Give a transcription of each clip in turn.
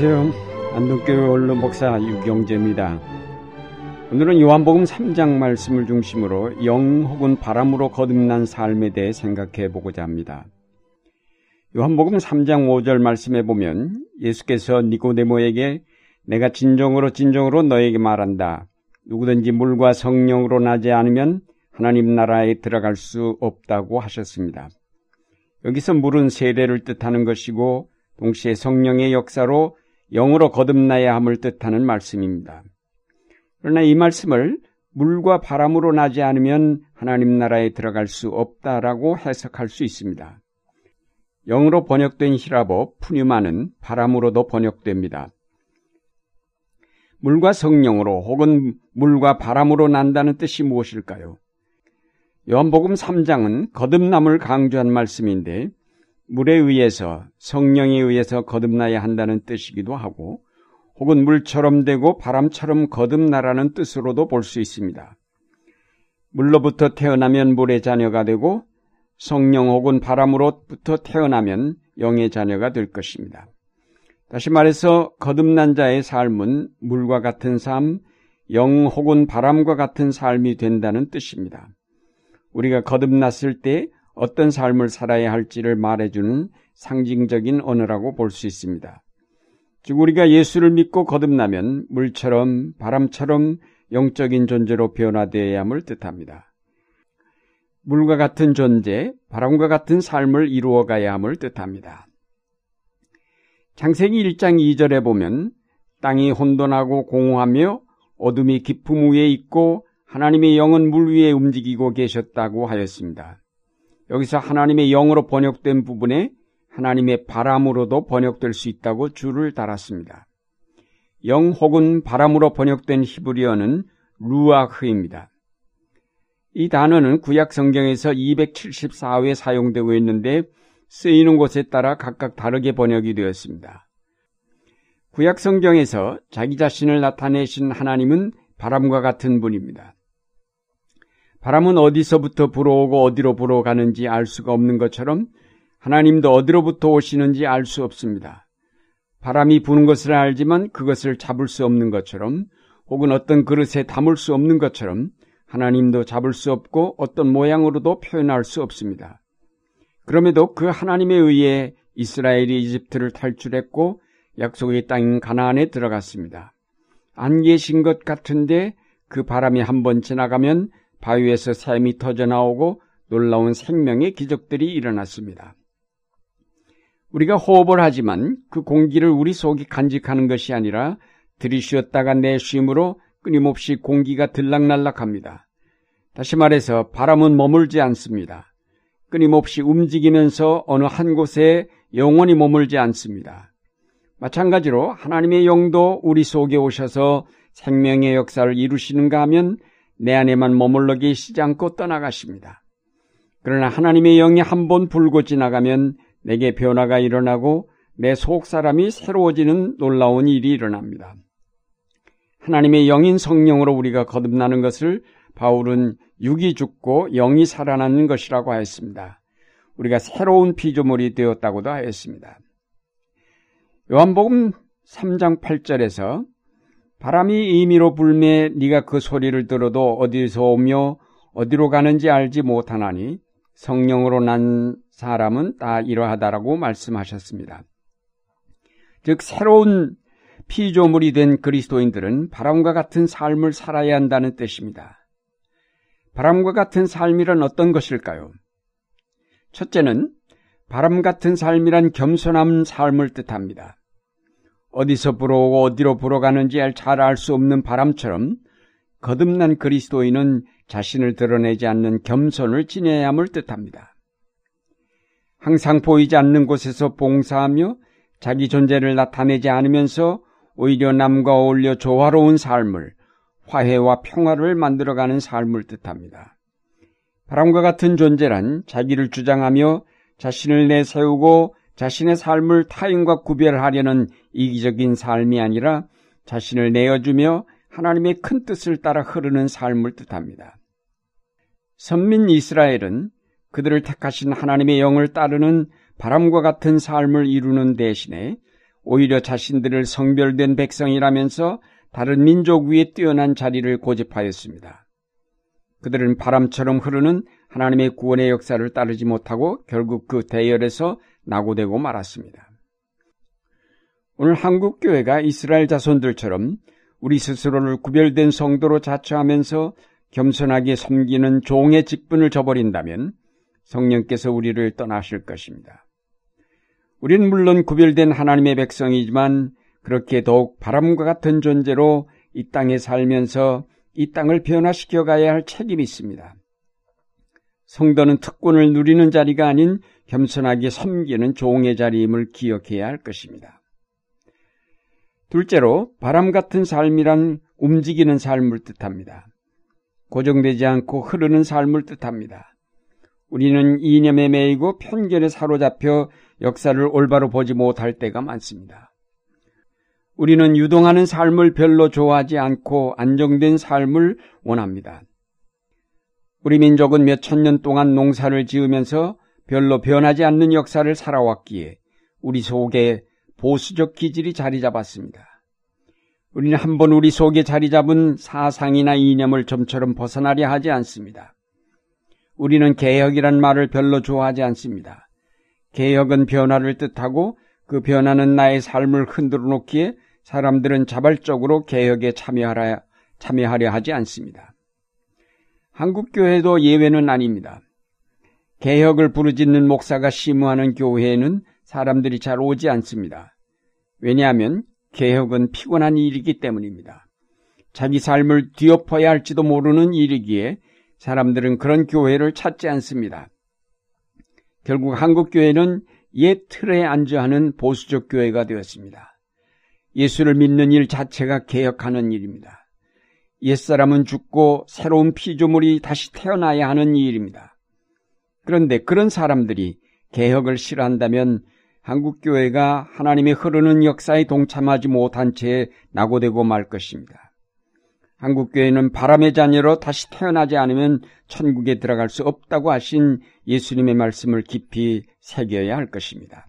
안녕하세요. 안동교회 원로 목사 유경재입니다. 오늘은 요한복음 3장 말씀을 중심으로 영 혹은 바람으로 거듭난 삶에 대해 생각해 보고자 합니다. 요한복음 3장 5절 말씀에 보면 예수께서 니고데모에게 내가 진정으로 진정으로 너에게 말한다. 누구든지 물과 성령으로 나지 않으면 하나님 나라에 들어갈 수 없다고 하셨습니다. 여기서 물은 세례를 뜻하는 것이고 동시에 성령의 역사로 영으로 거듭나야 함을 뜻하는 말씀입니다. 그러나 이 말씀을 물과 바람으로 나지 않으면 하나님 나라에 들어갈 수 없다라고 해석할 수 있습니다. 영으로 번역된 히라보 푸뉴마는 바람으로도 번역됩니다. 물과 성령으로 혹은 물과 바람으로 난다는 뜻이 무엇일까요? 요한복음 3장은 거듭남을 강조한 말씀인데 물에 의해서 성령에 의해서 거듭나야 한다는 뜻이기도 하고 혹은 물처럼 되고 바람처럼 거듭나라는 뜻으로도 볼 수 있습니다. 물로부터 태어나면 물의 자녀가 되고 성령 혹은 바람으로부터 태어나면 영의 자녀가 될 것입니다. 다시 말해서 거듭난 자의 삶은 물과 같은 삶, 영 혹은 바람과 같은 삶이 된다는 뜻입니다. 우리가 거듭났을 때 어떤 삶을 살아야 할지를 말해주는 상징적인 언어라고 볼 수 있습니다. 즉, 우리가 예수를 믿고 거듭나면 물처럼 바람처럼 영적인 존재로 변화되어야 함을 뜻합니다. 물과 같은 존재, 바람과 같은 삶을 이루어 가야 함을 뜻합니다. 창세기 1장 2절에 보면 땅이 혼돈하고 공허하며 어둠이 깊음 위에 있고 하나님의 영은 물 위에 움직이고 계셨다고 하였습니다. 여기서 하나님의 영으로 번역된 부분에 하나님의 바람으로도 번역될 수 있다고 줄을 달았습니다. 영 혹은 바람으로 번역된 히브리어는 루아흐입니다. 이 단어는 구약 성경에서 274회 사용되고 있는데 쓰이는 곳에 따라 각각 다르게 번역이 되었습니다. 구약 성경에서 자기 자신을 나타내신 하나님은 바람과 같은 분입니다. 바람은 어디서부터 불어오고 어디로 불어가는지 알 수가 없는 것처럼 하나님도 어디로부터 오시는지 알 수 없습니다. 바람이 부는 것을 알지만 그것을 잡을 수 없는 것처럼 혹은 어떤 그릇에 담을 수 없는 것처럼 하나님도 잡을 수 없고 어떤 모양으로도 표현할 수 없습니다. 그럼에도 그 하나님에 의해 이스라엘이 이집트를 탈출했고 약속의 땅인 가나안에 들어갔습니다. 안 계신 것 같은데 그 바람이 한번 지나가면 바위에서 샘이 터져 나오고 놀라운 생명의 기적들이 일어났습니다. 우리가 호흡을 하지만 그 공기를 우리 속이 간직하는 것이 아니라 들이쉬었다가 내쉼으로 끊임없이 공기가 들락날락합니다. 다시 말해서 바람은 머물지 않습니다. 끊임없이 움직이면서 어느 한 곳에 영원히 머물지 않습니다. 마찬가지로 하나님의 영도 우리 속에 오셔서 생명의 역사를 이루시는가 하면 내 안에만 머물러 계시지 않고 떠나가십니다. 그러나 하나님의 영이 한 번 불고 지나가면 내게 변화가 일어나고 내 속 사람이 새로워지는 놀라운 일이 일어납니다. 하나님의 영인 성령으로 우리가 거듭나는 것을 바울은 육이 죽고 영이 살아나는 것이라고 하였습니다. 우리가 새로운 피조물이 되었다고도 하였습니다. 요한복음 3장 8절에서 바람이 임의로 불매 네가 그 소리를 들어도 어디서 오며 어디로 가는지 알지 못하나니 성령으로 난 사람은 다 이러하다라고 말씀하셨습니다. 즉 새로운 피조물이 된 그리스도인들은 바람과 같은 삶을 살아야 한다는 뜻입니다. 바람과 같은 삶이란 어떤 것일까요? 첫째는 바람 같은 삶이란 겸손한 삶을 뜻합니다. 어디서 불어오고 어디로 불어가는지 잘 알 수 없는 바람처럼 거듭난 그리스도인은 자신을 드러내지 않는 겸손을 지녀야 함을 뜻합니다. 항상 보이지 않는 곳에서 봉사하며 자기 존재를 나타내지 않으면서 오히려 남과 어울려 조화로운 삶을 화해와 평화를 만들어가는 삶을 뜻합니다. 바람과 같은 존재란 자기를 주장하며 자신을 내세우고 자신의 삶을 타인과 구별하려는 이기적인 삶이 아니라 자신을 내어주며 하나님의 큰 뜻을 따라 흐르는 삶을 뜻합니다. 선민 이스라엘은 그들을 택하신 하나님의 영을 따르는 바람과 같은 삶을 이루는 대신에 오히려 자신들을 성별된 백성이라면서 다른 민족 위에 뛰어난 자리를 고집하였습니다. 그들은 바람처럼 흐르는 하나님의 구원의 역사를 따르지 못하고 결국 그 대열에서 낙오되고 말았습니다. 오늘 한국 교회가 이스라엘 자손들처럼 우리 스스로를 구별된 성도로 자처하면서 겸손하게 섬기는 종의 직분을 저버린다면 성령께서 우리를 떠나실 것입니다. 우리는 물론 구별된 하나님의 백성이지만 그렇게 더욱 바람과 같은 존재로 이 땅에 살면서 이 땅을 변화시켜 가야 할 책임이 있습니다. 성도는 특권을 누리는 자리가 아닌 겸손하게 섬기는 종의 자리임을 기억해야 할 것입니다. 둘째로 바람 같은 삶이란 움직이는 삶을 뜻합니다. 고정되지 않고 흐르는 삶을 뜻합니다. 우리는 이념에 매이고 편견에 사로잡혀 역사를 올바로 보지 못할 때가 많습니다. 우리는 유동하는 삶을 별로 좋아하지 않고 안정된 삶을 원합니다. 우리 민족은 몇 천 년 동안 농사를 지으면서 별로 변하지 않는 역사를 살아왔기에 우리 속에 보수적 기질이 자리 잡았습니다. 우리는 한번 우리 속에 자리 잡은 사상이나 이념을 좀처럼 벗어나려 하지 않습니다. 우리는 개혁이란 말을 별로 좋아하지 않습니다. 개혁은 변화를 뜻하고 그 변화는 나의 삶을 흔들어 놓기에 사람들은 자발적으로 개혁에 참여하려, 참여하려 하지 않습니다. 한국교회도 예외는 아닙니다. 개혁을 부르짖는 목사가 심무하는 교회에는 사람들이 잘 오지 않습니다. 왜냐하면 개혁은 피곤한 일이기 때문입니다. 자기 삶을 뒤엎어야 할지도 모르는 일이기에 사람들은 그런 교회를 찾지 않습니다. 결국 한국교회는 옛 틀에 안주하는 보수적 교회가 되었습니다. 예수를 믿는 일 자체가 개혁하는 일입니다. 옛사람은 죽고 새로운 피조물이 다시 태어나야 하는 일입니다. 그런데 그런 사람들이 개혁을 싫어한다면 한국교회가 하나님의 흐르는 역사에 동참하지 못한 채 낙오되고 말 것입니다. 한국교회는 바람의 자녀로 다시 태어나지 않으면 천국에 들어갈 수 없다고 하신 예수님의 말씀을 깊이 새겨야 할 것입니다.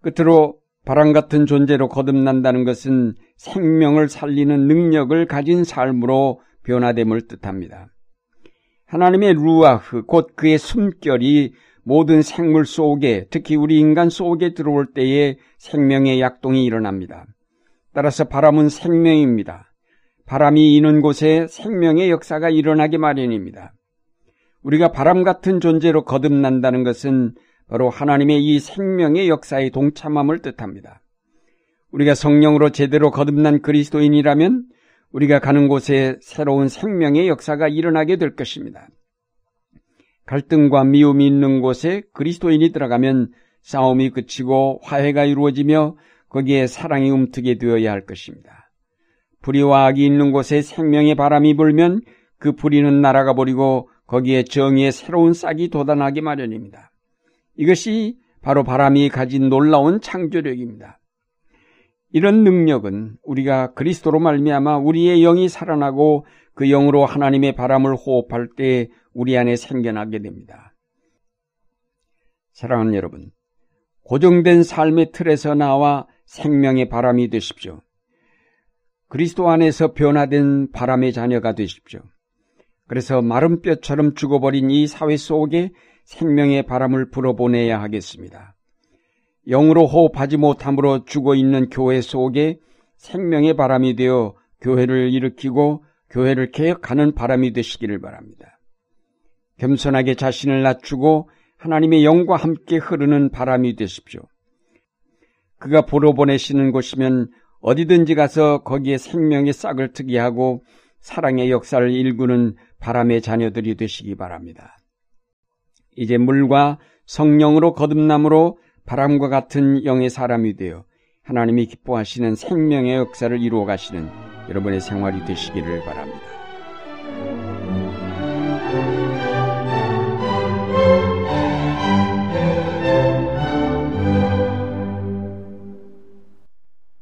끝으로 바람 같은 존재로 거듭난다는 것은 생명을 살리는 능력을 가진 삶으로 변화됨을 뜻합니다. 하나님의 루아흐, 곧 그의 숨결이 모든 생물 속에, 특히 우리 인간 속에 들어올 때에 생명의 약동이 일어납니다. 따라서 바람은 생명입니다. 바람이 이는 곳에 생명의 역사가 일어나기 마련입니다. 우리가 바람 같은 존재로 거듭난다는 것은 바로 하나님의 이 생명의 역사에 동참함을 뜻합니다. 우리가 성령으로 제대로 거듭난 그리스도인이라면 우리가 가는 곳에 새로운 생명의 역사가 일어나게 될 것입니다. 갈등과 미움이 있는 곳에 그리스도인이 들어가면 싸움이 그치고 화해가 이루어지며 거기에 사랑이 움트게 되어야 할 것입니다. 불의와 악이 있는 곳에 생명의 바람이 불면 그 불의는 날아가 버리고 거기에 정의의 새로운 싹이 돋아나기 마련입니다. 이것이 바로 바람이 가진 놀라운 창조력입니다. 이런 능력은 우리가 그리스도로 말미암아 우리의 영이 살아나고 그 영으로 하나님의 바람을 호흡할 때 우리 안에 생겨나게 됩니다. 사랑하는 여러분, 고정된 삶의 틀에서 나와 생명의 바람이 되십시오. 그리스도 안에서 변화된 바람의 자녀가 되십시오. 그래서 마른 뼈처럼 죽어버린 이 사회 속에 생명의 바람을 불어보내야 하겠습니다. 영으로 호흡하지 못함으로 죽어 있는 교회 속에 생명의 바람이 되어 교회를 일으키고 교회를 개혁하는 바람이 되시기를 바랍니다. 겸손하게 자신을 낮추고 하나님의 영과 함께 흐르는 바람이 되십시오. 그가 불어보내시는 곳이면 어디든지 가서 거기에 생명의 싹을 트게 하고 사랑의 역사를 일구는 바람의 자녀들이 되시기 바랍니다. 이제 물과 성령으로 거듭남으로 바람과 같은 영의 사람이 되어 하나님이 기뻐하시는 생명의 역사를 이루어 가시는 여러분의 생활이 되시기를 바랍니다.